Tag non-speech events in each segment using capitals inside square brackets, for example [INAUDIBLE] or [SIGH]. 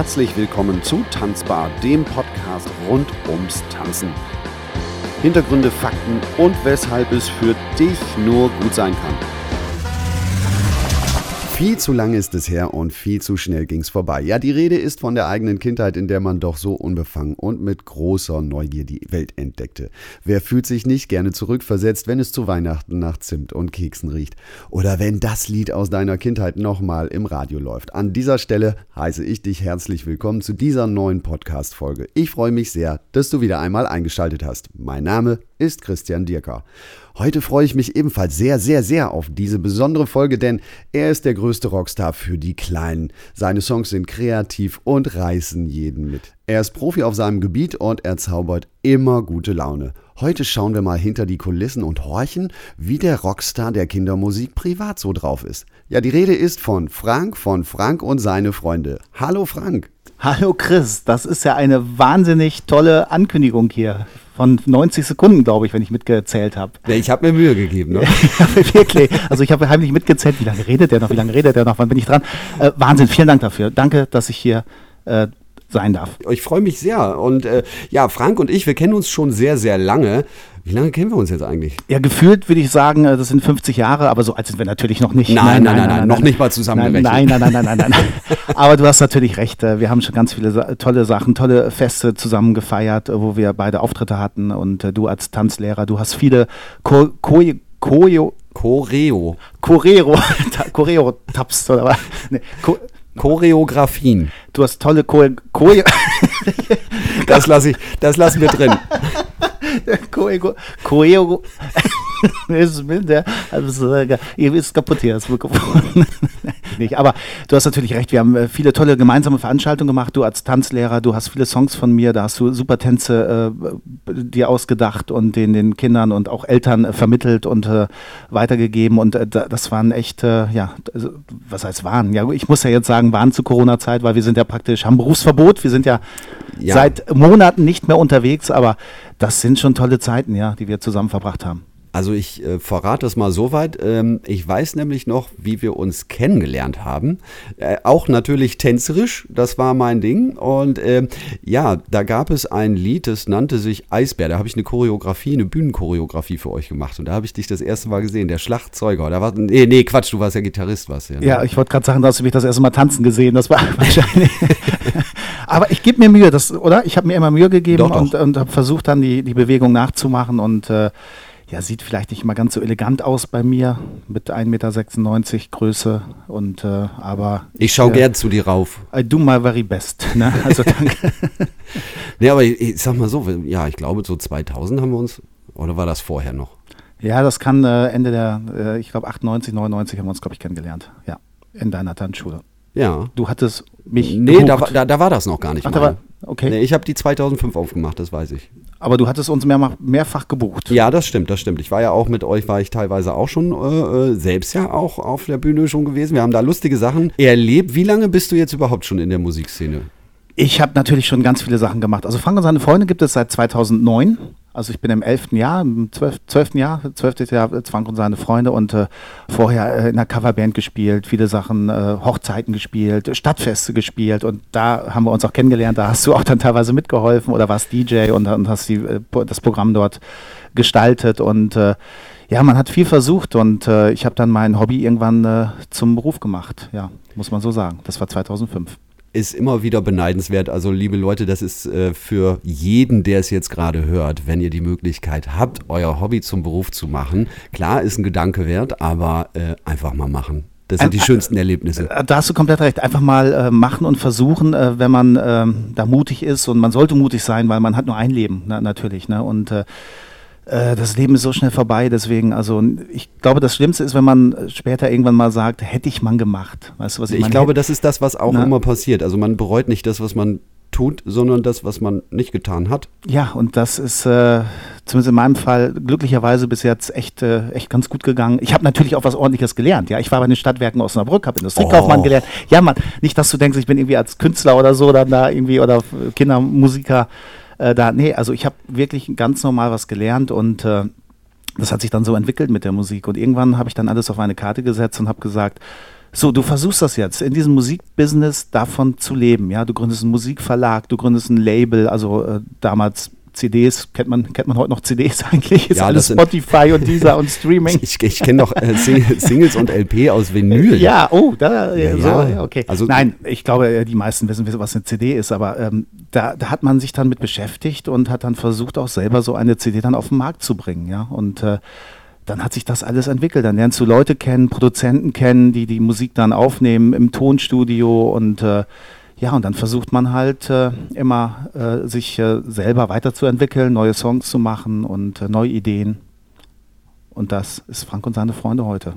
herzlich willkommen zu Tanzbar, dem Podcast rund ums Tanzen. Hintergründe, Fakten und weshalb es für dich nur gut sein kann. Viel zu lange ist es her und viel zu schnell ging es vorbei. Ja, die Rede ist von der eigenen Kindheit, in der man doch so unbefangen und mit großer Neugier die Welt entdeckte. Wer fühlt sich nicht gerne zurückversetzt, wenn es zu Weihnachten nach Zimt und Keksen riecht? Oder wenn das Lied aus deiner Kindheit nochmal im Radio läuft? An dieser Stelle heiße ich dich herzlich willkommen zu dieser neuen Podcast-Folge. Ich freue mich sehr, dass du wieder einmal eingeschaltet hast. Mein Name ist Christian Dierker. Heute freue ich mich ebenfalls sehr, sehr, sehr auf diese besondere Folge, denn er ist der größte Rockstar für die Kleinen. Seine Songs sind kreativ und reißen jeden mit. Er ist Profi auf seinem Gebiet und er zaubert immer gute Laune. Heute schauen wir mal hinter die Kulissen und horchen, wie der Rockstar der Kindermusik privat so drauf ist. Ja, die Rede ist von Frank, von Frank und seine Freunde. Hallo Frank. Hallo Chris, das ist ja eine wahnsinnig tolle Ankündigung hier. Von 90 Sekunden, glaube ich, wenn ich mitgezählt habe. Ja, ich habe mir Mühe gegeben. Ne? [LAUGHS] wirklich. Also ich habe heimlich mitgezählt, wie lange redet der noch, wie lange redet der noch, wann bin ich dran? Äh, Wahnsinn, vielen Dank dafür. Danke, dass ich hier äh, sein darf. Ich freue mich sehr. Und äh, ja, Frank und ich, wir kennen uns schon sehr, sehr lange. Wie lange kennen wir uns jetzt eigentlich? Ja, gefühlt würde ich sagen, äh, das sind 50 Jahre, aber so alt sind wir natürlich noch nicht. Nein, nein, nein, nein, nein, nein noch nicht mal zusammengerechnet. Nein, nein, nein, nein, nein, nein. [LAUGHS] aber du hast natürlich recht. Äh, wir haben schon ganz viele tolle Sachen, tolle Feste zusammen gefeiert, äh, wo wir beide Auftritte hatten. Und du als Tanzlehrer, du hast viele Ko Ko Choreo. Choreo. [LAUGHS] Choreo. Choreo-Taps oder was? Nee, Choreografien. Du hast tolle Choreo. Choreo [LAUGHS] das, lass ich, das lassen wir drin. [LAUGHS] Choreo. Choreo. [LAUGHS] der, also, ihr wisst kaputt hier, das Mikrofon. Nicht. Aber du hast natürlich recht, wir haben äh, viele tolle gemeinsame Veranstaltungen gemacht. Du als Tanzlehrer, du hast viele Songs von mir, da hast du super Tänze äh, dir ausgedacht und den, den Kindern und auch Eltern äh, vermittelt und äh, weitergegeben. Und äh, das waren echt, äh, ja, also, was heißt waren? Ja, ich muss ja jetzt sagen, waren zu Corona-Zeit, weil wir sind ja praktisch, haben Berufsverbot, wir sind ja, ja seit Monaten nicht mehr unterwegs, aber das sind schon tolle Zeiten, ja, die wir zusammen verbracht haben. Also ich äh, verrate es mal so weit. Ähm, ich weiß nämlich noch, wie wir uns kennengelernt haben. Äh, auch natürlich tänzerisch, das war mein Ding. Und äh, ja, da gab es ein Lied, das nannte sich Eisbär. Da habe ich eine Choreografie, eine Bühnenchoreografie für euch gemacht. Und da habe ich dich das erste Mal gesehen, der Schlagzeuger. Da war, nee, nee, Quatsch, du warst ja Gitarrist, was ja. Ne? Ja, ich wollte gerade sagen, da hast du mich das erste Mal tanzen gesehen. Das war [LAUGHS] wahrscheinlich. [LAUGHS] Aber ich gebe mir Mühe, das, oder? Ich habe mir immer Mühe gegeben doch, doch. und, und habe versucht, dann die, die Bewegung nachzumachen und äh, ja, sieht vielleicht nicht immer ganz so elegant aus bei mir mit 1,96 Meter Größe und äh, aber ich schaue äh, gern zu dir rauf. I do my very best. Ne? [LAUGHS] Also danke. nee, aber ich, ich, sag mal so, ja, ich glaube so 2000 haben wir uns oder war das vorher noch? Ja, das kann äh, Ende der, äh, ich glaube 98, 99 haben wir uns glaube ich kennengelernt. Ja, in deiner Tanzschule. Ja. Du hattest mich. Nee, da, da, da, war das noch gar nicht. Ach, da war, okay. Nee, ich habe die 2005 aufgemacht, das weiß ich. Aber du hattest uns mehr, mehrfach gebucht. Ja, das stimmt, das stimmt. Ich war ja auch mit euch, war ich teilweise auch schon äh, äh, selbst ja auch auf der Bühne schon gewesen. Wir haben da lustige Sachen erlebt. Wie lange bist du jetzt überhaupt schon in der Musikszene? Ich habe natürlich schon ganz viele Sachen gemacht. Also Frank und seine Freunde gibt es seit 2009. Also ich bin im elften Jahr, im zwölften Jahr, zwölftes Jahr Frank und seine Freunde und äh, vorher äh, in einer Coverband gespielt, viele Sachen, äh, Hochzeiten gespielt, Stadtfeste gespielt und da haben wir uns auch kennengelernt. Da hast du auch dann teilweise mitgeholfen oder warst DJ und, und hast die, äh, das Programm dort gestaltet und äh, ja, man hat viel versucht und äh, ich habe dann mein Hobby irgendwann zum Beruf gemacht. Ja, muss man so sagen. Das war 2005 ist immer wieder beneidenswert. Also, liebe Leute, das ist äh, für jeden, der es jetzt gerade hört, wenn ihr die Möglichkeit habt, euer Hobby zum Beruf zu machen. Klar ist ein Gedanke wert, aber äh, einfach mal machen. Das sind die schönsten Erlebnisse. Äh, da hast du komplett recht. Einfach mal äh, machen und versuchen, äh, wenn man ähm, da mutig ist. Und man sollte mutig sein, weil man hat nur ein Leben, na, natürlich. Ne? Und äh, äh, das Leben ist so schnell vorbei, deswegen, also ich glaube, das Schlimmste ist, wenn man später irgendwann mal sagt, hätte ich man gemacht. Weißt du, was ich, ich meine? glaube, das ist das, was auch Na? immer passiert. Also man bereut nicht das, was man tut, sondern das, was man nicht getan hat. Ja, und das ist äh, zumindest in meinem Fall glücklicherweise bis jetzt echt, äh, echt ganz gut gegangen. Ich habe natürlich auch was Ordentliches gelernt. Ja, ich war bei den Stadtwerken Osnabrück, habe Industriekaufmann oh. gelernt. Ja, man, nicht, dass du denkst, ich bin irgendwie als Künstler oder so dann da irgendwie oder Kindermusiker äh, da, nee, also ich habe wirklich ganz normal was gelernt und äh, das hat sich dann so entwickelt mit der Musik. Und irgendwann habe ich dann alles auf eine Karte gesetzt und habe gesagt, so, du versuchst das jetzt in diesem Musikbusiness davon zu leben. Ja, du gründest einen Musikverlag, du gründest ein Label, also äh, damals CDs, kennt man, kennt man heute noch CDs [LAUGHS] eigentlich? Ist ja, alles Spotify und dieser und [LAUGHS] Streaming. Ich, ich kenne noch äh, Singles und LP aus Vinyl. Ja, oh, da, ja, so, ja, okay. Also, Nein, ich glaube, äh, die meisten wissen, was eine CD ist, aber ähm, da, da, hat man sich dann mit beschäftigt und hat dann versucht, auch selber so eine CD dann auf den Markt zu bringen, ja. Und äh, dann hat sich das alles entwickelt. Dann lernst du Leute kennen, Produzenten kennen, die die Musik dann aufnehmen im Tonstudio und äh, ja, und dann versucht man halt äh, immer äh, sich äh, selber weiterzuentwickeln, neue Songs zu machen und äh, neue Ideen. Und das ist Frank und seine Freunde heute.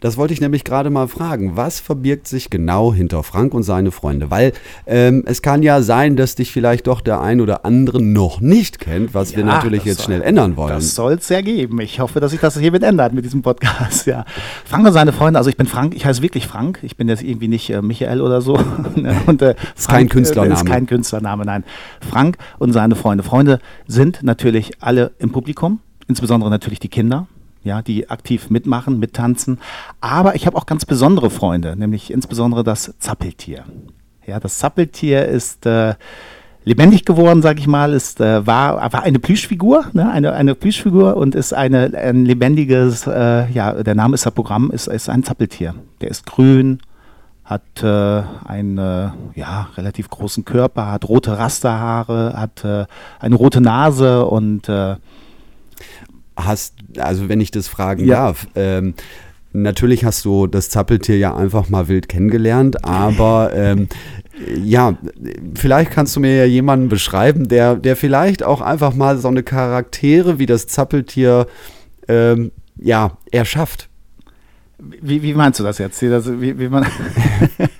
Das wollte ich nämlich gerade mal fragen. Was verbirgt sich genau hinter Frank und seine Freunde? Weil ähm, es kann ja sein, dass dich vielleicht doch der ein oder andere noch nicht kennt, was ja, wir natürlich jetzt soll, schnell ändern wollen. Das soll es ja geben. Ich hoffe, dass sich das hiermit ändert mit diesem Podcast. Ja. Frank und seine Freunde, also ich bin Frank, ich heiße wirklich Frank. Ich bin jetzt irgendwie nicht äh, Michael oder so. [LAUGHS] und, äh, Frank, ist kein Künstlername. Äh, ist kein Künstlername, nein. Frank und seine Freunde. Freunde sind natürlich alle im Publikum, insbesondere natürlich die Kinder ja, die aktiv mitmachen, mittanzen. Aber ich habe auch ganz besondere Freunde, nämlich insbesondere das Zappeltier. Ja, das Zappeltier ist äh, lebendig geworden, sage ich mal, ist, äh, war, war eine Plüschfigur, ne? eine, eine Plüschfigur und ist eine, ein lebendiges, äh, ja, der Name ist das Programm, ist, ist ein Zappeltier. Der ist grün, hat äh, einen äh, ja, relativ großen Körper, hat rote Rasterhaare, hat äh, eine rote Nase und äh, hast, also wenn ich das fragen ja. darf, ähm, natürlich hast du das Zappeltier ja einfach mal wild kennengelernt, aber [LAUGHS] ähm, ja, vielleicht kannst du mir ja jemanden beschreiben, der, der vielleicht auch einfach mal so eine Charaktere wie das Zappeltier ähm, ja, erschafft. Wie, wie, meinst du das jetzt? Also, wie, wie man [LAUGHS] [LAUGHS]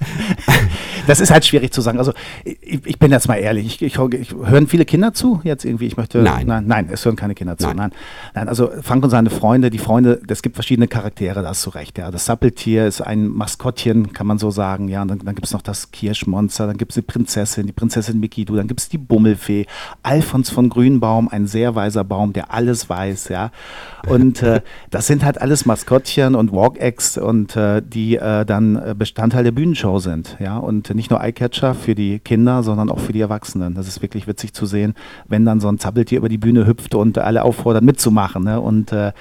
das ist halt schwierig zu sagen. Also ich, ich bin jetzt mal ehrlich, ich, ich, ich, hören viele Kinder zu jetzt irgendwie? Ich möchte. Nein. Nein, nein es hören keine Kinder zu. Nein. nein. Nein, also Frank und seine Freunde, die Freunde, es gibt verschiedene Charaktere, da hast du recht. Ja. Das Sappeltier ist ein Maskottchen, kann man so sagen. Ja, und dann, dann gibt es noch das Kirschmonster, dann gibt es die Prinzessin, die Prinzessin Mikidu, dann gibt es die Bummelfee, Alfons von Grünbaum, ein sehr weiser Baum, der alles weiß, ja. Und äh, [LAUGHS] das sind halt alles Maskottchen und Walk-Acts und äh, die äh, dann Bestandteil der Bühnenshow sind, ja. Und nicht nur Eyecatcher für die Kinder, sondern auch für die Erwachsenen. Das ist wirklich witzig zu sehen, wenn dann so ein Zappeltier über die Bühne hüpft und alle auffordert mitzumachen. Ne? Und äh,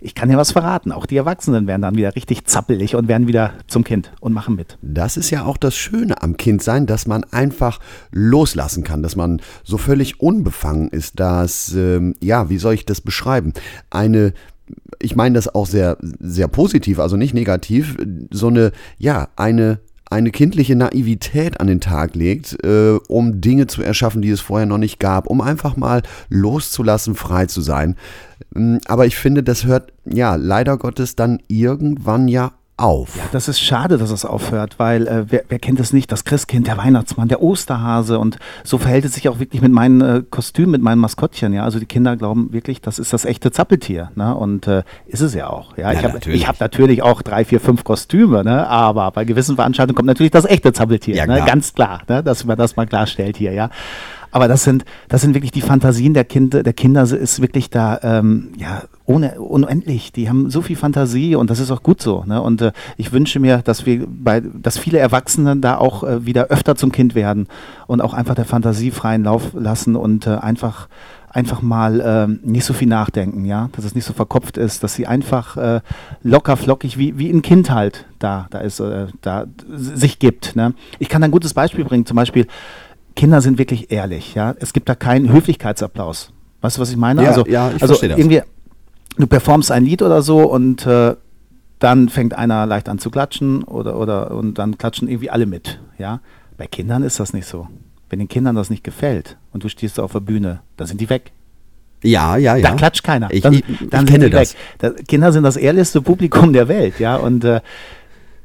ich kann dir was verraten. Auch die Erwachsenen werden dann wieder richtig zappelig und werden wieder zum Kind und machen mit. Das ist ja auch das Schöne am Kindsein, dass man einfach loslassen kann, dass man so völlig unbefangen ist, dass, ähm, ja, wie soll ich das beschreiben? Eine ich meine das auch sehr, sehr positiv, also nicht negativ, so eine, ja, eine eine kindliche Naivität an den Tag legt, äh, um Dinge zu erschaffen, die es vorher noch nicht gab, um einfach mal loszulassen, frei zu sein. Ähm, aber ich finde, das hört ja leider Gottes dann irgendwann ja auf. Ja, das ist schade, dass es aufhört, weil äh, wer, wer, kennt es nicht? Das Christkind, der Weihnachtsmann, der Osterhase und so verhält es sich auch wirklich mit meinen äh, Kostümen, mit meinen Maskottchen. Ja, also die Kinder glauben wirklich, das ist das echte Zappeltier. Ne? Und äh, ist es ja auch. Ja, ja ich habe hab natürlich auch drei, vier, fünf Kostüme, ne? aber bei gewissen Veranstaltungen kommt natürlich das echte Zappeltier. Ja, ne? Ganz klar, ne? dass man das mal klarstellt hier. Ja. Aber das sind, das sind wirklich die Fantasien der Kinder, der Kinder ist wirklich da, ähm, ja, ohne, unendlich. Die haben so viel Fantasie und das ist auch gut so. Ne? Und äh, ich wünsche mir, dass wir bei, dass viele Erwachsene da auch äh, wieder öfter zum Kind werden und auch einfach der Fantasie freien Lauf lassen und äh, einfach einfach mal äh, nicht so viel nachdenken, ja, dass es nicht so verkopft ist, dass sie einfach äh, locker flockig wie, wie ein Kind halt da da ist, äh, da sich gibt. Ne? Ich kann ein gutes Beispiel bringen, zum Beispiel Kinder sind wirklich ehrlich, ja. Es gibt da keinen Höflichkeitsapplaus. Weißt du, was ich meine? Ja, also, ja, ich also verstehe das. irgendwie, du performst ein Lied oder so und äh, dann fängt einer leicht an zu klatschen oder, oder und dann klatschen irgendwie alle mit, ja. Bei Kindern ist das nicht so. Wenn den Kindern das nicht gefällt und du stehst auf der Bühne, dann sind die weg. Ja, ja, ja. Da klatscht keiner. Ich, dann, ich, ich dann kenne das. Weg. Kinder sind das ehrlichste Publikum der Welt, ja. Und äh,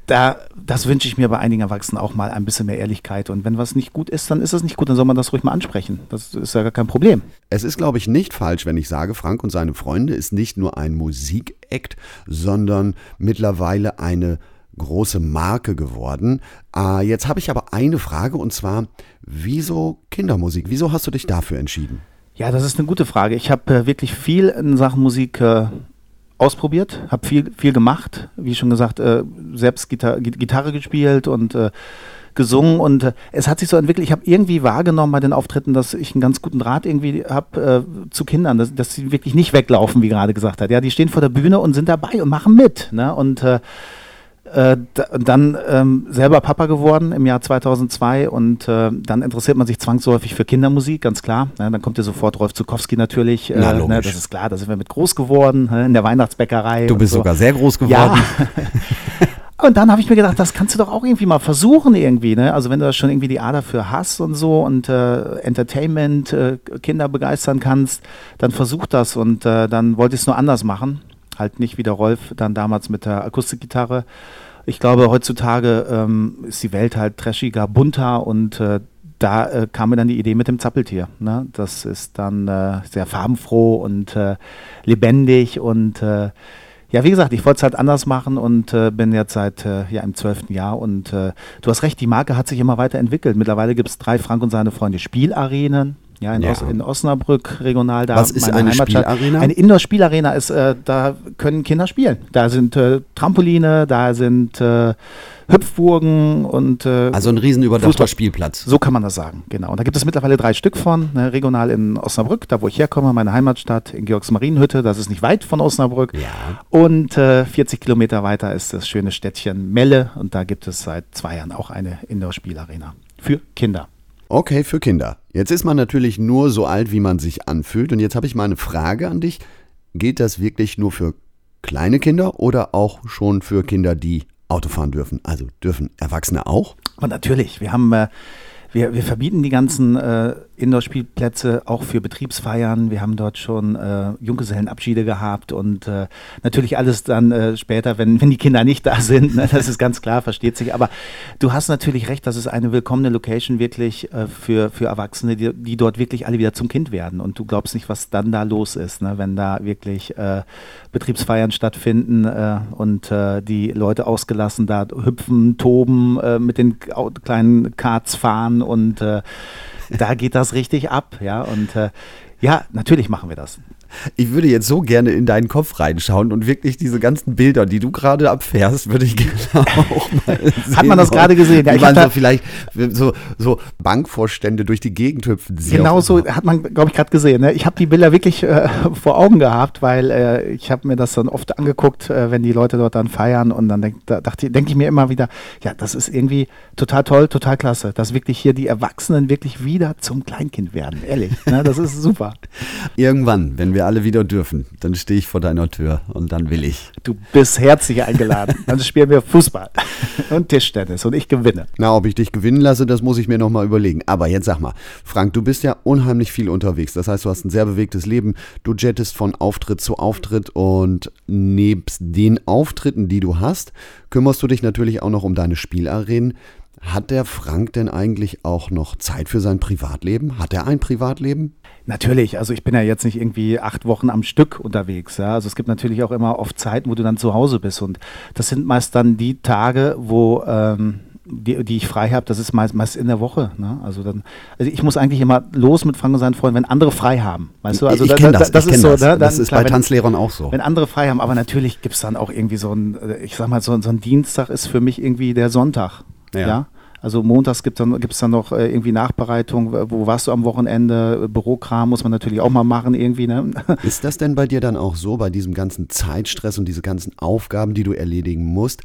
da, das wünsche ich mir bei einigen Erwachsenen auch mal ein bisschen mehr Ehrlichkeit. Und wenn was nicht gut ist, dann ist es nicht gut, dann soll man das ruhig mal ansprechen. Das ist ja gar kein Problem. Es ist, glaube ich, nicht falsch, wenn ich sage, Frank und seine Freunde ist nicht nur ein Musikakt, sondern mittlerweile eine große Marke geworden. Äh, jetzt habe ich aber eine Frage und zwar, wieso Kindermusik? Wieso hast du dich dafür entschieden? Ja, das ist eine gute Frage. Ich habe äh, wirklich viel in Sachen Musik äh, ausprobiert, habe viel, viel gemacht, wie schon gesagt, äh, selbst Gitar Gitarre gespielt und äh, gesungen und äh, es hat sich so entwickelt. Ich habe irgendwie wahrgenommen bei den Auftritten, dass ich einen ganz guten Draht irgendwie habe äh, zu Kindern, dass, dass, sie wirklich nicht weglaufen, wie gerade gesagt hat. Ja, die stehen vor der Bühne und sind dabei und machen mit. Ne? Und äh, äh, dann ähm, selber Papa geworden im Jahr 2002 und äh, dann interessiert man sich zwangsläufig für Kindermusik, ganz klar. Ja, dann kommt ja sofort Rolf Zukowski natürlich. Äh, Na, ne, das ist klar, da sind wir mit groß geworden, ne, in der Weihnachtsbäckerei. Du bist so. sogar sehr groß geworden. Ja. [LAUGHS] Und dann habe ich mir gedacht, das kannst du doch auch irgendwie mal versuchen irgendwie, ne? Also wenn du da schon irgendwie die Ader für hast und so und äh, Entertainment, äh, Kinder begeistern kannst, dann versuch das und äh, dann wollte ich es nur anders machen. Halt nicht wie der Rolf dann damals mit der Akustikgitarre. Ich glaube, heutzutage ähm, ist die Welt halt trashiger, bunter und äh, da äh, kam mir dann die Idee mit dem Zappeltier. Ne? Das ist dann äh, sehr farbenfroh und äh, lebendig und äh, ja, wie gesagt, ich wollte es halt anders machen und äh, bin jetzt seit ja, im zwölften Jahr und du hast recht, die Marke hat sich immer weiterentwickelt. Mittlerweile gibt es drei Frank und seine Freunde Spielarenen. Ja, in, ja. Os in Osnabrück regional da. Was ist eine. Spielarena? Eine Indoor-Spielarena ist, äh, da können Kinder spielen. Da sind äh, Trampoline, da sind äh, Hüpfburgen und äh, also ein riesenüberdachter Spielplatz. So kann man das sagen, genau. Und da gibt es mittlerweile drei Stück von, ne, regional in Osnabrück, da wo ich herkomme, meine Heimatstadt in Georgsmarienhütte, das ist nicht weit von Osnabrück. Ja. Und äh, 40 Kilometer weiter ist das schöne Städtchen Melle und da gibt es seit zwei Jahren auch eine Indoor-Spielarena für Kinder. Okay, für Kinder. Jetzt ist man natürlich nur so alt, wie man sich anfühlt. Und jetzt habe ich mal eine Frage an dich. Gilt das wirklich nur für kleine Kinder oder auch schon für Kinder, die Auto fahren dürfen? Also dürfen Erwachsene auch? Und natürlich. Wir haben äh, wir, wir verbieten die ganzen äh, Indoor-Spielplätze auch für Betriebsfeiern. Wir haben dort schon äh, Junggesellenabschiede gehabt und äh, natürlich alles dann äh, später, wenn, wenn die Kinder nicht da sind. Ne, das ist ganz klar, versteht sich. Aber du hast natürlich recht, das ist eine willkommene Location wirklich äh, für, für Erwachsene, die, die dort wirklich alle wieder zum Kind werden. Und du glaubst nicht, was dann da los ist, ne, wenn da wirklich äh, Betriebsfeiern stattfinden äh, und die Leute ausgelassen da hüpfen, toben, mit den kleinen Karts fahren und äh, da geht das richtig ab, ja. Und äh, ja, natürlich machen wir das. Ich würde jetzt so gerne in deinen Kopf reinschauen und wirklich diese ganzen Bilder, die du gerade abfährst, würde ich gerne [LAUGHS] auch mal sehen. Hat man das gerade gesehen? Ja, ich man so vielleicht so, so Bankvorstände durch die Gegend hüpfen. Genau so hat man, glaube ich, gerade gesehen. Ne? Ich habe die Bilder wirklich äh, [LAUGHS] vor Augen gehabt, weil äh, ich habe mir das dann oft angeguckt, äh, wenn die Leute dort dann feiern und dann denk, da denke ich mir immer wieder, ja, das ist irgendwie total toll, total klasse, dass wirklich hier die Erwachsenen wirklich wieder zum Kleinkind werden. Ehrlich, ne? das ist super. [LAUGHS] Irgendwann, wenn wir wir alle wieder dürfen, dann stehe ich vor deiner Tür und dann will ich. Du bist herzlich eingeladen. Dann spielen wir Fußball und Tischtennis und ich gewinne. Na, ob ich dich gewinnen lasse, das muss ich mir nochmal überlegen. Aber jetzt sag mal, Frank, du bist ja unheimlich viel unterwegs. Das heißt, du hast ein sehr bewegtes Leben. Du jettest von Auftritt zu Auftritt und nebst den Auftritten, die du hast, kümmerst du dich natürlich auch noch um deine Spielarenen. Hat der Frank denn eigentlich auch noch Zeit für sein Privatleben? Hat er ein Privatleben? Natürlich, also ich bin ja jetzt nicht irgendwie acht Wochen am Stück unterwegs. Ja? Also es gibt natürlich auch immer oft Zeiten, wo du dann zu Hause bist. Und das sind meist dann die Tage, wo ähm, die, die, ich frei habe, das ist meist, meist in der Woche. Ne? Also dann, also ich muss eigentlich immer los mit Frank und seinen Freunden, wenn andere frei haben. Weißt du? Also ich, ich kenne das, das, ist so. Das, ne? dann, das ist klar, bei Tanzlehrern auch so. Wenn andere frei haben, aber natürlich gibt es dann auch irgendwie so ein, ich sag mal, so, so ein Dienstag ist für mich irgendwie der Sonntag. Ja? ja? Also montags gibt es dann, dann noch äh, irgendwie Nachbereitung, wo warst du am Wochenende, Bürokram muss man natürlich auch mal machen irgendwie. Ne? [LAUGHS] Ist das denn bei dir dann auch so, bei diesem ganzen Zeitstress und diese ganzen Aufgaben, die du erledigen musst,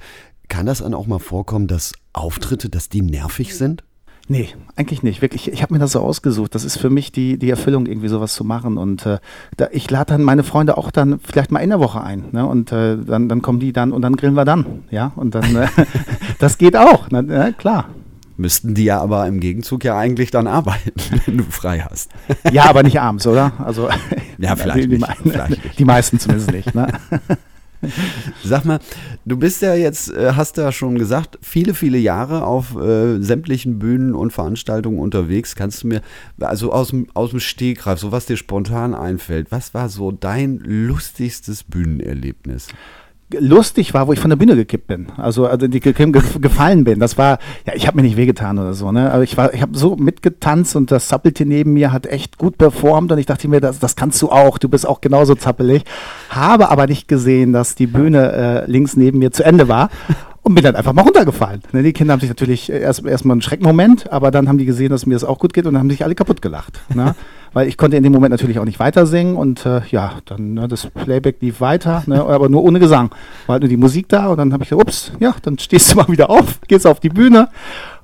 kann das dann auch mal vorkommen, dass Auftritte, dass die nervig sind? Nee, eigentlich nicht. Wirklich, ich habe mir das so ausgesucht. Das ist für mich die, die Erfüllung, irgendwie sowas zu machen. Und äh, da, ich lade dann meine Freunde auch dann vielleicht mal in der Woche ein. Ne? Und äh, dann, dann kommen die dann und dann grillen wir dann. Ja, und dann, äh, [LAUGHS] das geht auch. Na, na, klar. Müssten die ja aber im Gegenzug ja eigentlich dann arbeiten, [LAUGHS] wenn du frei hast. Ja, aber nicht abends, oder? Also ja, [LAUGHS] vielleicht, die, die, nicht, vielleicht nicht. die meisten zumindest nicht. Ne? Sag mal, du bist ja jetzt, äh, hast ja schon gesagt, viele, viele Jahre auf äh, sämtlichen Bühnen und Veranstaltungen unterwegs. Kannst du mir, also aus aus dem Stegreif, so was dir spontan einfällt, was war so dein lustigstes Bühnenerlebnis? Lustig war, wo ich von der Bühne gekippt bin. Also, also die ge gefallen bin. Das war, ja, ich habe mir nicht wehgetan oder so, ne? Aber ich war, ich habe so mitgetanzt und das Zappeltier neben mir hat echt gut performt und ich dachte mir, das, das kannst du auch. Du bist auch genauso zappelig. Habe aber nicht gesehen, dass die Bühne äh, links neben mir zu Ende war und bin dann einfach mal runtergefallen. Ne, die Kinder haben sich natürlich erst erstmal einen Schreckmoment, aber dann haben die gesehen, dass mir das auch gut geht und dann haben sich alle kaputt gelacht. Ne? Weil ich konnte in dem Moment natürlich auch nicht weiter singen und äh, ja, dann ne, das Playback lief weiter, ne, [LAUGHS] aber nur ohne Gesang. War halt nur die Musik da und dann habe ich gesagt, ups, ja, dann stehst du [LAUGHS] mal wieder auf, gehst auf die Bühne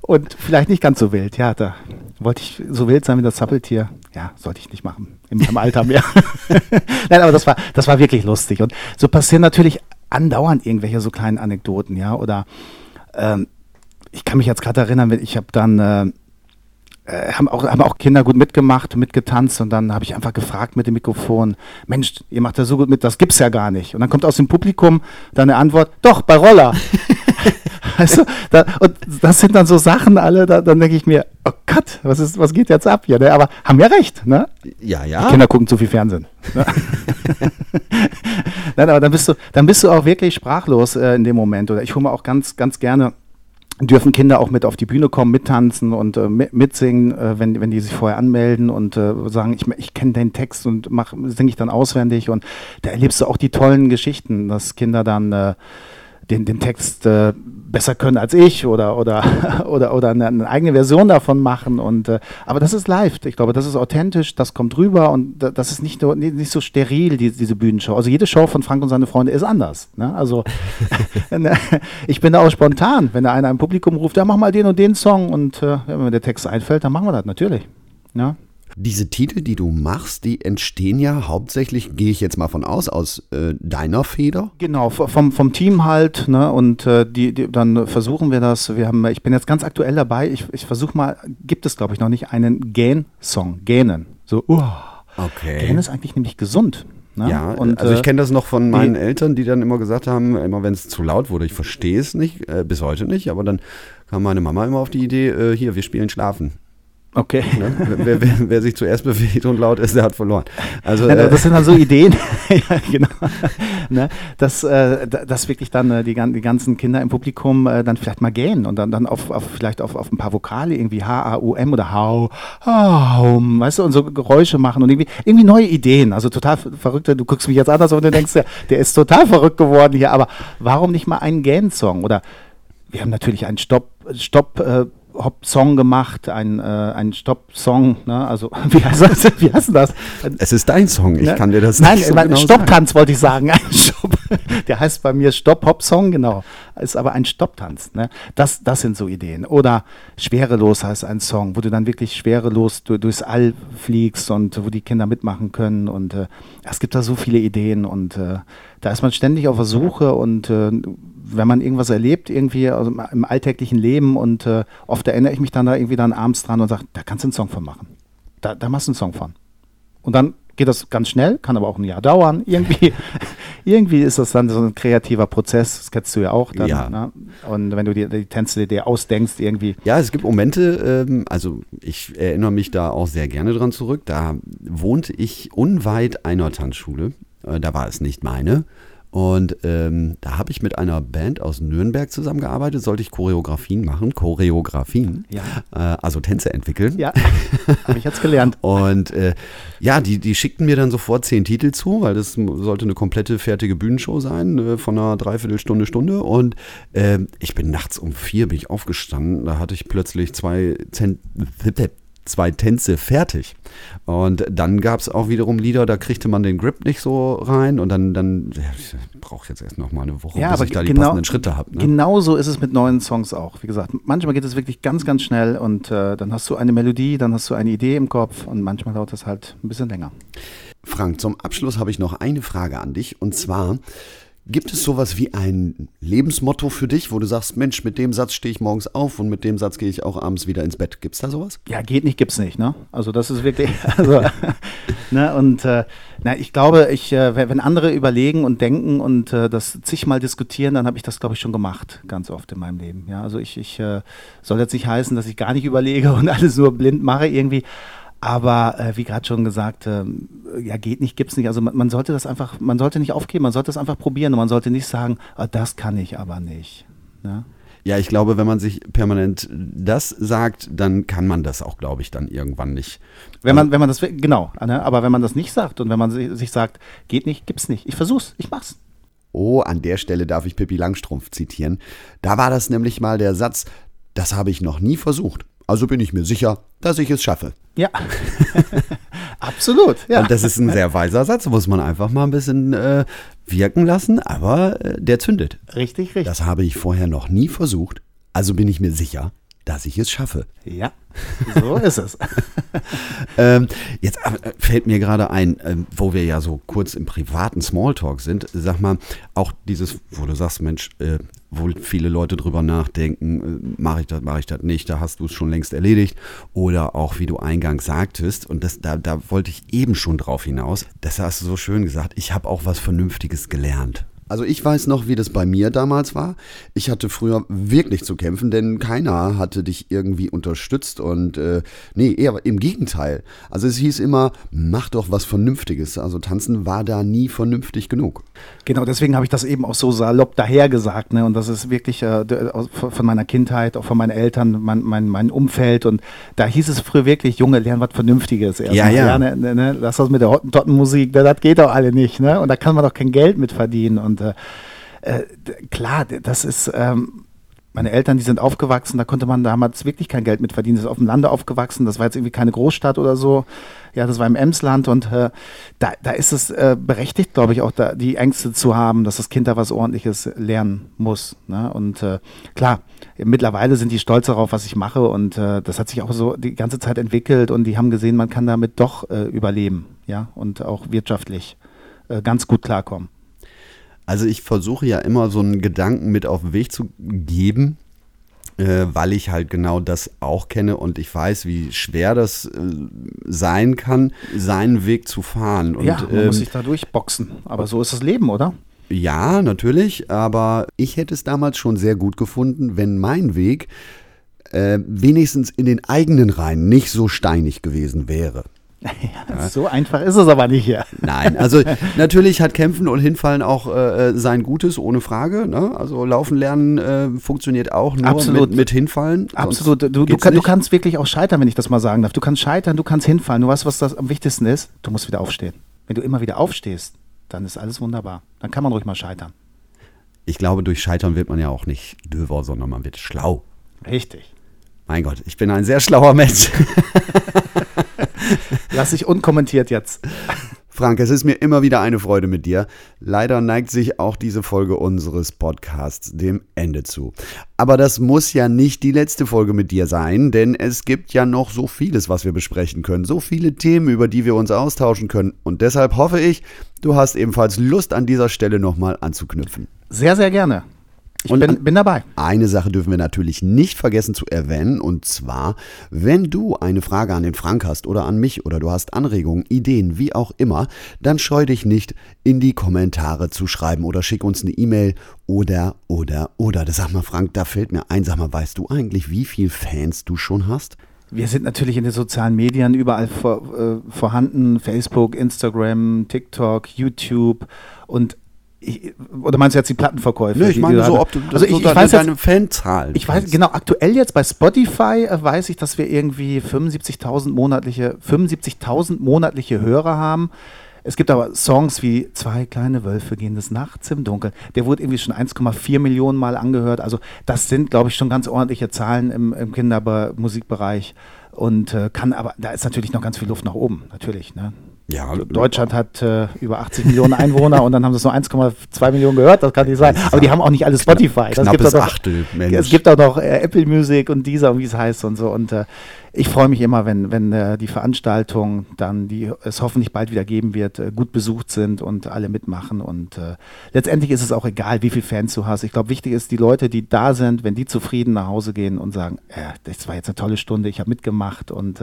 und vielleicht nicht ganz so wild. Ja, da wollte ich so wild sein wie das Zappeltier. Ja, sollte ich nicht machen. Im, im Alter mehr. [LAUGHS] Nein, aber das war, das war wirklich lustig. Und so passieren natürlich andauernd irgendwelche so kleinen Anekdoten, ja. Oder ähm, ich kann mich jetzt gerade erinnern, ich habe dann äh, äh, haben, auch, haben auch Kinder gut mitgemacht, mitgetanzt und dann habe ich einfach gefragt mit dem Mikrofon, Mensch, ihr macht ja so gut mit, das gibt's ja gar nicht. Und dann kommt aus dem Publikum dann eine Antwort, doch, bei Roller. [LAUGHS] weißt du, da, und das sind dann so Sachen alle, da, dann denke ich mir, oh Gott, was, ist, was geht jetzt ab hier? Ne? Aber haben ja recht, ne? Ja, ja. Die Kinder gucken zu viel Fernsehen. Ne? [LAUGHS] [LAUGHS] Nein, aber dann bist du, dann bist du auch wirklich sprachlos äh, in dem Moment. Oder ich hole mir auch ganz, ganz gerne dürfen Kinder auch mit auf die Bühne kommen, mittanzen und äh, mitsingen, äh, wenn, wenn die sich vorher anmelden und äh, sagen, ich, ich kenne den Text und singe ich dann auswendig. Und da erlebst du auch die tollen Geschichten, dass Kinder dann äh, den, den Text äh, besser können als ich oder, oder, [LAUGHS] oder, oder eine, eine, eigene Version davon machen. Und, äh, aber das ist live. Ich glaube, das ist authentisch, das kommt rüber und das ist nicht, nur, nicht so steril, die, diese Bühnenshow. Also jede Show von Frank und seine Freunde ist anders. Ne? Also [LAUGHS] [LAUGHS] ne, ich bin da auch spontan, wenn da einer im Publikum ruft, ja, mach mal den und den Song und äh, wenn mir der Text einfällt, dann machen wir das natürlich. Ja? Diese Titel, die du machst, die entstehen ja hauptsächlich, gehe ich jetzt mal von aus, aus äh, deiner Feder? Genau, vom, vom Team halt. Ne? Und äh, die, die, dann versuchen wir das. Wir haben, ich bin jetzt ganz aktuell dabei. Ich, ich versuche mal, gibt es glaube ich noch nicht einen Gähn-Song. Gähnen. So, uh. Okay. Gähnen ist eigentlich nämlich gesund. Ne? Ja, und, also ich äh, kenne das noch von meinen Eltern, die dann immer gesagt haben, immer wenn es zu laut wurde, ich verstehe es nicht, äh, bis heute nicht, aber dann kam meine Mama immer auf die Idee, äh, hier, wir spielen Schlafen. Okay. Ne? Wer, wer, wer, sich zuerst bewegt und laut ist, der hat verloren. Also, ja, das sind dann so [LAUGHS] Ideen, [LAUGHS] ja, genau. ne? dass, äh, dass wirklich dann äh, die, die, ganzen Kinder im Publikum äh, dann vielleicht mal gehen und dann, dann auf, auf vielleicht auf, auf ein paar Vokale irgendwie H-A-U-M oder Hau, Haum, weißt du, und so Geräusche machen und irgendwie, irgendwie neue Ideen. Also total verrückte, du guckst mich jetzt anders und du denkst, der, der ist total verrückt geworden hier, aber warum nicht mal einen Gähn-Song? Oder wir haben natürlich einen Stopp, Stopp, äh, Hop-Song gemacht, ein, äh, ein Stopp-Song, ne? also [LAUGHS] wie heißt, das? wie heißt das? Es ist dein Song, ich ne? kann dir das Nein, nicht so genau Stopptanz wollte ich sagen, ein [LAUGHS] Stopp, der heißt bei mir Stopp-Hop-Song, genau, ist aber ein Stopptanz, ne? das, das sind so Ideen. Oder Schwerelos heißt ein Song, wo du dann wirklich schwerelos du, durchs All fliegst und wo die Kinder mitmachen können und äh, es gibt da so viele Ideen und äh, da ist man ständig auf der Suche und äh, wenn man irgendwas erlebt, irgendwie also im alltäglichen Leben und äh, oft erinnere ich mich dann da irgendwie dann abends dran und sage, da kannst du einen Song von machen. Da, da machst du einen Song von. Und dann geht das ganz schnell, kann aber auch ein Jahr dauern. [LAUGHS] Irgendwie, irgendwie ist das dann so ein kreativer Prozess, das kennst du ja auch. Dann, ja. Ne? Und wenn du dir die Tänze dir ausdenkst, irgendwie. Ja, es gibt Momente, ähm, also ich erinnere mich da auch sehr gerne dran zurück. Da wohnte ich unweit einer Tanzschule. Äh, da war es nicht meine. Und ähm, da habe ich mit einer Band aus Nürnberg zusammengearbeitet, sollte ich Choreografien machen, Choreografien, ja. äh, also Tänze entwickeln. Ja, habe ich jetzt gelernt. [LAUGHS] Und äh, ja, die, die schickten mir dann sofort zehn Titel zu, weil das sollte eine komplette fertige Bühnenshow sein, äh, von einer Dreiviertelstunde, Stunde. Und äh, ich bin nachts um vier bin ich aufgestanden, da hatte ich plötzlich zwei Zent zwei Tänze fertig. Und dann gab es auch wiederum Lieder, da kriegte man den Grip nicht so rein und dann, dann ja, ich brauche jetzt erst noch mal eine Woche, ja, bis ich da die genau, passenden Schritte habe. Ne? Genau so ist es mit neuen Songs auch. Wie gesagt, manchmal geht es wirklich ganz, ganz schnell und äh, dann hast du eine Melodie, dann hast du eine Idee im Kopf und manchmal dauert das halt ein bisschen länger. Frank, zum Abschluss habe ich noch eine Frage an dich und zwar, Gibt es sowas wie ein Lebensmotto für dich, wo du sagst, Mensch, mit dem Satz stehe ich morgens auf und mit dem Satz gehe ich auch abends wieder ins Bett? Gibt es da sowas? Ja, geht nicht, gibt es nicht. Ne? Also das ist wirklich, [LAUGHS] also, ne? und äh, na, ich glaube, ich, äh, wenn andere überlegen und denken und äh, das zigmal diskutieren, dann habe ich das, glaube ich, schon gemacht, ganz oft in meinem Leben. Ja, also ich, ich äh, soll jetzt nicht heißen, dass ich gar nicht überlege und [LAUGHS] alles nur blind mache irgendwie. Aber äh, wie gerade schon gesagt, äh, ja, geht nicht, gibt's nicht. Also man, man, sollte das einfach, man sollte nicht aufgeben, man sollte es einfach probieren und man sollte nicht sagen, oh, das kann ich aber nicht. Ne? Ja, ich glaube, wenn man sich permanent das sagt, dann kann man das auch, glaube ich, dann irgendwann nicht. Wenn man, wenn man das, genau, ne? aber wenn man das nicht sagt und wenn man sich, sich sagt, geht nicht, gibt's nicht, ich versuch's, ich mach's. Oh, an der Stelle darf ich Pippi Langstrumpf zitieren. Da war das nämlich mal der Satz, das habe ich noch nie versucht. Also bin ich mir sicher, dass ich es schaffe. Ja, [LAUGHS] absolut. Ja. Und das ist ein sehr weiser Satz, muss man einfach mal ein bisschen äh, wirken lassen, aber äh, der zündet. Richtig, richtig. Das habe ich vorher noch nie versucht, also bin ich mir sicher, dass ich es schaffe. Ja, so [LAUGHS] ist es. [LAUGHS] ähm, jetzt äh, fällt mir gerade ein, äh, wo wir ja so kurz im privaten Smalltalk sind, sag mal, auch dieses, wo du sagst, Mensch, äh, wo viele Leute drüber nachdenken, äh, mache ich das, mache ich das nicht, da hast du es schon längst erledigt. Oder auch, wie du eingangs sagtest, und das, da, da wollte ich eben schon drauf hinaus, das hast du so schön gesagt, ich habe auch was Vernünftiges gelernt. Also ich weiß noch, wie das bei mir damals war. Ich hatte früher wirklich zu kämpfen, denn keiner hatte dich irgendwie unterstützt und äh, nee, eher im Gegenteil. Also es hieß immer, mach doch was Vernünftiges. Also tanzen war da nie vernünftig genug. Genau, deswegen habe ich das eben auch so salopp dahergesagt. Ne? Und das ist wirklich äh, von meiner Kindheit, auch von meinen Eltern, mein, mein, mein Umfeld. Und da hieß es früher wirklich, Junge, lern was Vernünftiges. Erst ja, ja. Lerne, ne, ne? Lass das mit der Hottentottenmusik, ne? das geht doch alle nicht. Ne? Und da kann man doch kein Geld mit verdienen. Und äh, äh klar, das ist... Ähm, meine Eltern, die sind aufgewachsen, da konnte man damals wirklich kein Geld mit verdienen. Das ist auf dem Lande aufgewachsen, das war jetzt irgendwie keine Großstadt oder so. Ja, das war im Emsland und äh, da, da ist es äh, berechtigt, glaube ich, auch da, die Ängste zu haben, dass das Kind da was Ordentliches lernen muss. Ne? Und äh, klar, mittlerweile sind die stolz darauf, was ich mache und äh, das hat sich auch so die ganze Zeit entwickelt und die haben gesehen, man kann damit doch äh, überleben, ja, und auch wirtschaftlich äh, ganz gut klarkommen. Also ich versuche ja immer so einen Gedanken mit auf den Weg zu geben, äh, weil ich halt genau das auch kenne und ich weiß, wie schwer das äh, sein kann, seinen Weg zu fahren. Und, ja, man ähm, muss sich da durchboxen. Aber so ist das Leben, oder? Ja, natürlich. Aber ich hätte es damals schon sehr gut gefunden, wenn mein Weg äh, wenigstens in den eigenen Reihen nicht so steinig gewesen wäre. Ja, so einfach ist es aber nicht hier. Nein, also natürlich hat Kämpfen und Hinfallen auch äh, sein Gutes, ohne Frage. Ne? Also Laufen lernen äh, funktioniert auch nur Absolut. Mit, mit Hinfallen. Absolut. Du, du, kann, du, kannst wirklich auch scheitern, wenn ich das mal sagen darf. Du kannst scheitern, du kannst hinfallen. Du weißt, was das am wichtigsten ist? Du musst wieder aufstehen. Wenn du immer wieder aufstehst, dann ist alles wunderbar. Dann kann man ruhig mal scheitern. Ich glaube, durch Scheitern wird man ja auch nicht döver, sondern man wird schlau. Richtig. Mein Gott, ich bin ein sehr schlauer Mensch. [LAUGHS] [LAUGHS] Lass ich unkommentiert jetzt. Frank, es ist mir immer wieder eine Freude mit dir. Leider neigt sich auch diese Folge unseres Podcasts dem Ende zu. Aber das muss ja nicht die letzte Folge mit dir sein, denn es gibt ja noch so vieles, was wir besprechen können, so viele Themen, über die wir uns austauschen können. Und deshalb hoffe ich, du hast ebenfalls Lust an dieser Stelle nochmal anzuknüpfen. Sehr, sehr gerne. Ich und bin, bin, dabei. Eine Sache dürfen wir natürlich nicht vergessen zu erwähnen, und zwar, wenn du eine Frage an den Frank hast oder an mich oder du hast Anregungen, Ideen, wie auch immer, dann scheu dich nicht, in die Kommentare zu schreiben oder schick uns eine E-Mail oder, oder, oder. Das sag mal, Frank, da fällt mir ein, sag mal, weißt du eigentlich, wie viele Fans du schon hast? Wir sind natürlich in den sozialen Medien überall vor, äh, vorhanden. Facebook, Instagram, TikTok, YouTube und ich, oder meinst du jetzt die Plattenverkäufe? Nö, ich meine so, ob du also ich, so ich weiß deine Fanzahlen. Ich weiß, genau, aktuell jetzt bei Spotify äh, weiß ich, dass wir irgendwie 75.000 monatliche, 75.000 monatliche Hörer haben. Es gibt aber Songs wie Zwei kleine Wölfe gehen des Nachts im Dunkeln. Der wurde irgendwie schon 1,4 Millionen Mal angehört. Also das sind, glaube ich, schon ganz ordentliche Zahlen im, im Kindermusikbereich. Und äh, kann aber, da ist natürlich noch ganz viel Luft nach oben, natürlich. Ne? Ja, Deutschland hat äh, über 80 Millionen Einwohner und dann haben sie es nur 1,2 Millionen gehört, das kann nicht sein. Aber die haben auch nicht alle Spotify. Das gibt auch Achtel, Es gibt auch noch äh, Apple Music und dieser und wie es heißt und so. Und äh, ich freue mich immer, wenn, wenn äh, die Veranstaltungen dann, die es hoffentlich bald wieder geben wird, äh, gut besucht sind und alle mitmachen. Und äh, letztendlich ist es auch egal, wie viele Fans du hast. Ich glaube, wichtig ist, die Leute, die da sind, wenn die zufrieden nach Hause gehen und sagen, das war jetzt eine tolle Stunde, ich habe mitgemacht und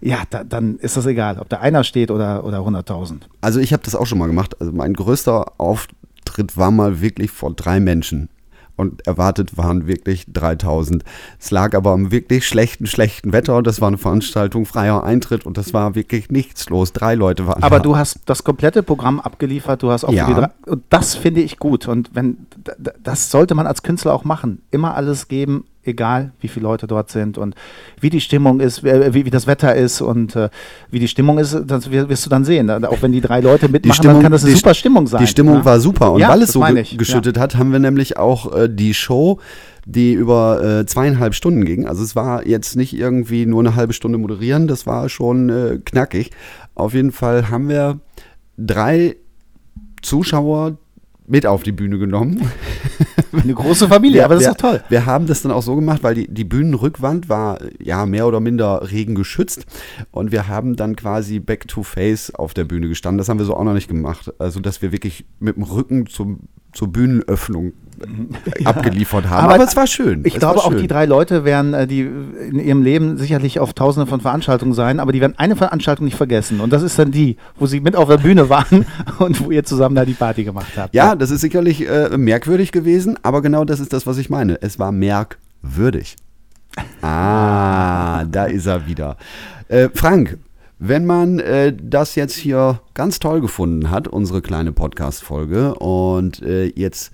ja, da, dann ist das egal, ob da einer steht oder, oder 100.000. Also ich habe das auch schon mal gemacht. Also mein größter Auftritt war mal wirklich vor drei Menschen. und erwartet waren wirklich 3000. Es lag aber am wirklich schlechten, schlechten Wetter und das war eine Veranstaltung, freier Eintritt und das war wirklich nichts los. Drei Leute waren Aber da. du hast das komplette Programm abgeliefert, du hast auch Ja. drei, und das finde ich gut und wenn das sollte man als Künstler auch machen, immer alles geben, egal wie viele Leute dort sind und wie die Stimmung ist, wie, wie, das Wetter ist und äh, wie die Stimmung ist, das wir- wirst du dann sehen. Auch wenn die drei Leute mitmachen, dann kann das eine super Stimmung sein. Die Stimmung ne? war super. Und Ja, weil es so ich, geschüttet hat, haben wir nämlich auch äh, die Show, die über äh, zweieinhalb Stunden ging. Also es war jetzt nicht irgendwie nur eine halbe Stunde moderieren, das war schon äh, knackig. Auf jeden Fall haben wir drei Zuschauer mit auf die Bühne genommen. [LAUGHS] Eine große Familie, aber das wir, ist doch toll. Wir haben das dann auch so gemacht, weil die, die Bühnenrückwand war ja mehr oder minder regengeschützt und wir haben dann quasi back to face auf der Bühne gestanden. Das haben wir so auch noch nicht gemacht. Also, dass wir wirklich mit dem Rücken zum, zur Bühnenöffnung [LAUGHS] abgeliefert haben. Aber Aber, es war schön. Ich es glaube, war auch schön. die drei Leute werden äh, die in ihrem Leben sicherlich auf tausende von Veranstaltungen sein, aber die werden eine Veranstaltung nicht vergessen. Und das ist dann die, wo sie mit auf der Bühne waren [LAUGHS] und wo ihr zusammen da die Party gemacht habt. Ja, das ist sicherlich äh, merkwürdig gewesen, aber genau das ist das, was ich meine. Es war merkwürdig. Ah, da ist er wieder. Äh, Frank, wenn man äh, das jetzt hier ganz toll gefunden hat, unsere kleine Podcast-Folge, und äh, jetzt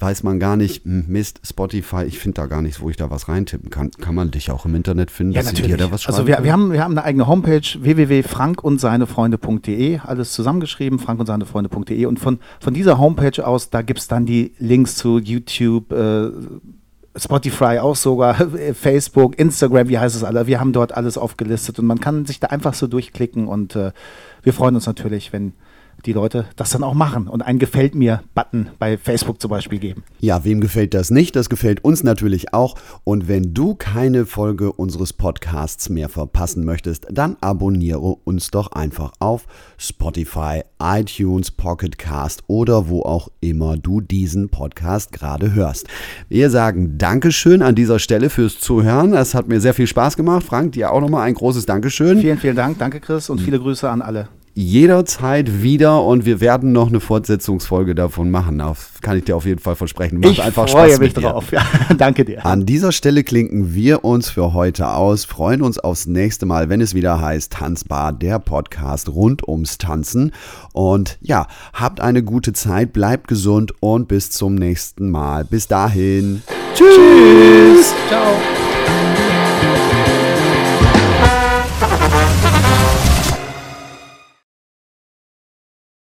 weiß man gar nicht, hm, Mist, Spotify, ich finde da gar nichts, wo ich da was reintippen kann. Kann man dich auch im Internet finden, Ja, dass sie natürlich. dir da was also schreiben wir, können? wir, haben, wir haben eine eigene Homepage www.frankundseinefreunde.de, alles zusammengeschrieben, frankundseinefreunde.de und von, von dieser Homepage aus, da gibt es dann die Links zu YouTube, äh, Spotify auch sogar, [LAUGHS] Facebook, Instagram, wie heißt es alle. Wir haben dort alles aufgelistet und man kann sich da einfach so durchklicken und äh, wir freuen uns natürlich, wenn die Leute das dann auch machen und einen Gefällt mir-Button bei Facebook zum Beispiel geben. Ja, wem gefällt das nicht? Das gefällt uns natürlich auch. Und wenn du keine Folge unseres Podcasts mehr verpassen möchtest, dann abonniere uns doch einfach auf Spotify, iTunes, Pocket Cast oder wo auch immer du diesen Podcast gerade hörst. Wir sagen Dankeschön an dieser Stelle fürs Zuhören. Es hat mir sehr viel Spaß gemacht. Frank, dir auch nochmal ein großes Dankeschön. Vielen, vielen Dank. Danke, Chris, und viele Grüße an alle. Jederzeit wieder und wir werden noch eine Fortsetzungsfolge davon machen. Auf, kann ich dir auf jeden Fall versprechen. Macht ich einfach freue Spaß mich drauf. Ja, [LAUGHS] danke dir. An dieser Stelle klinken wir uns für heute aus, freuen uns aufs nächste Mal, wenn es wieder heißt Tanzbar, der Podcast rund ums Tanzen. Und ja, habt eine gute Zeit, bleibt gesund und bis zum nächsten Mal. Bis dahin. Tschüss. Ciao.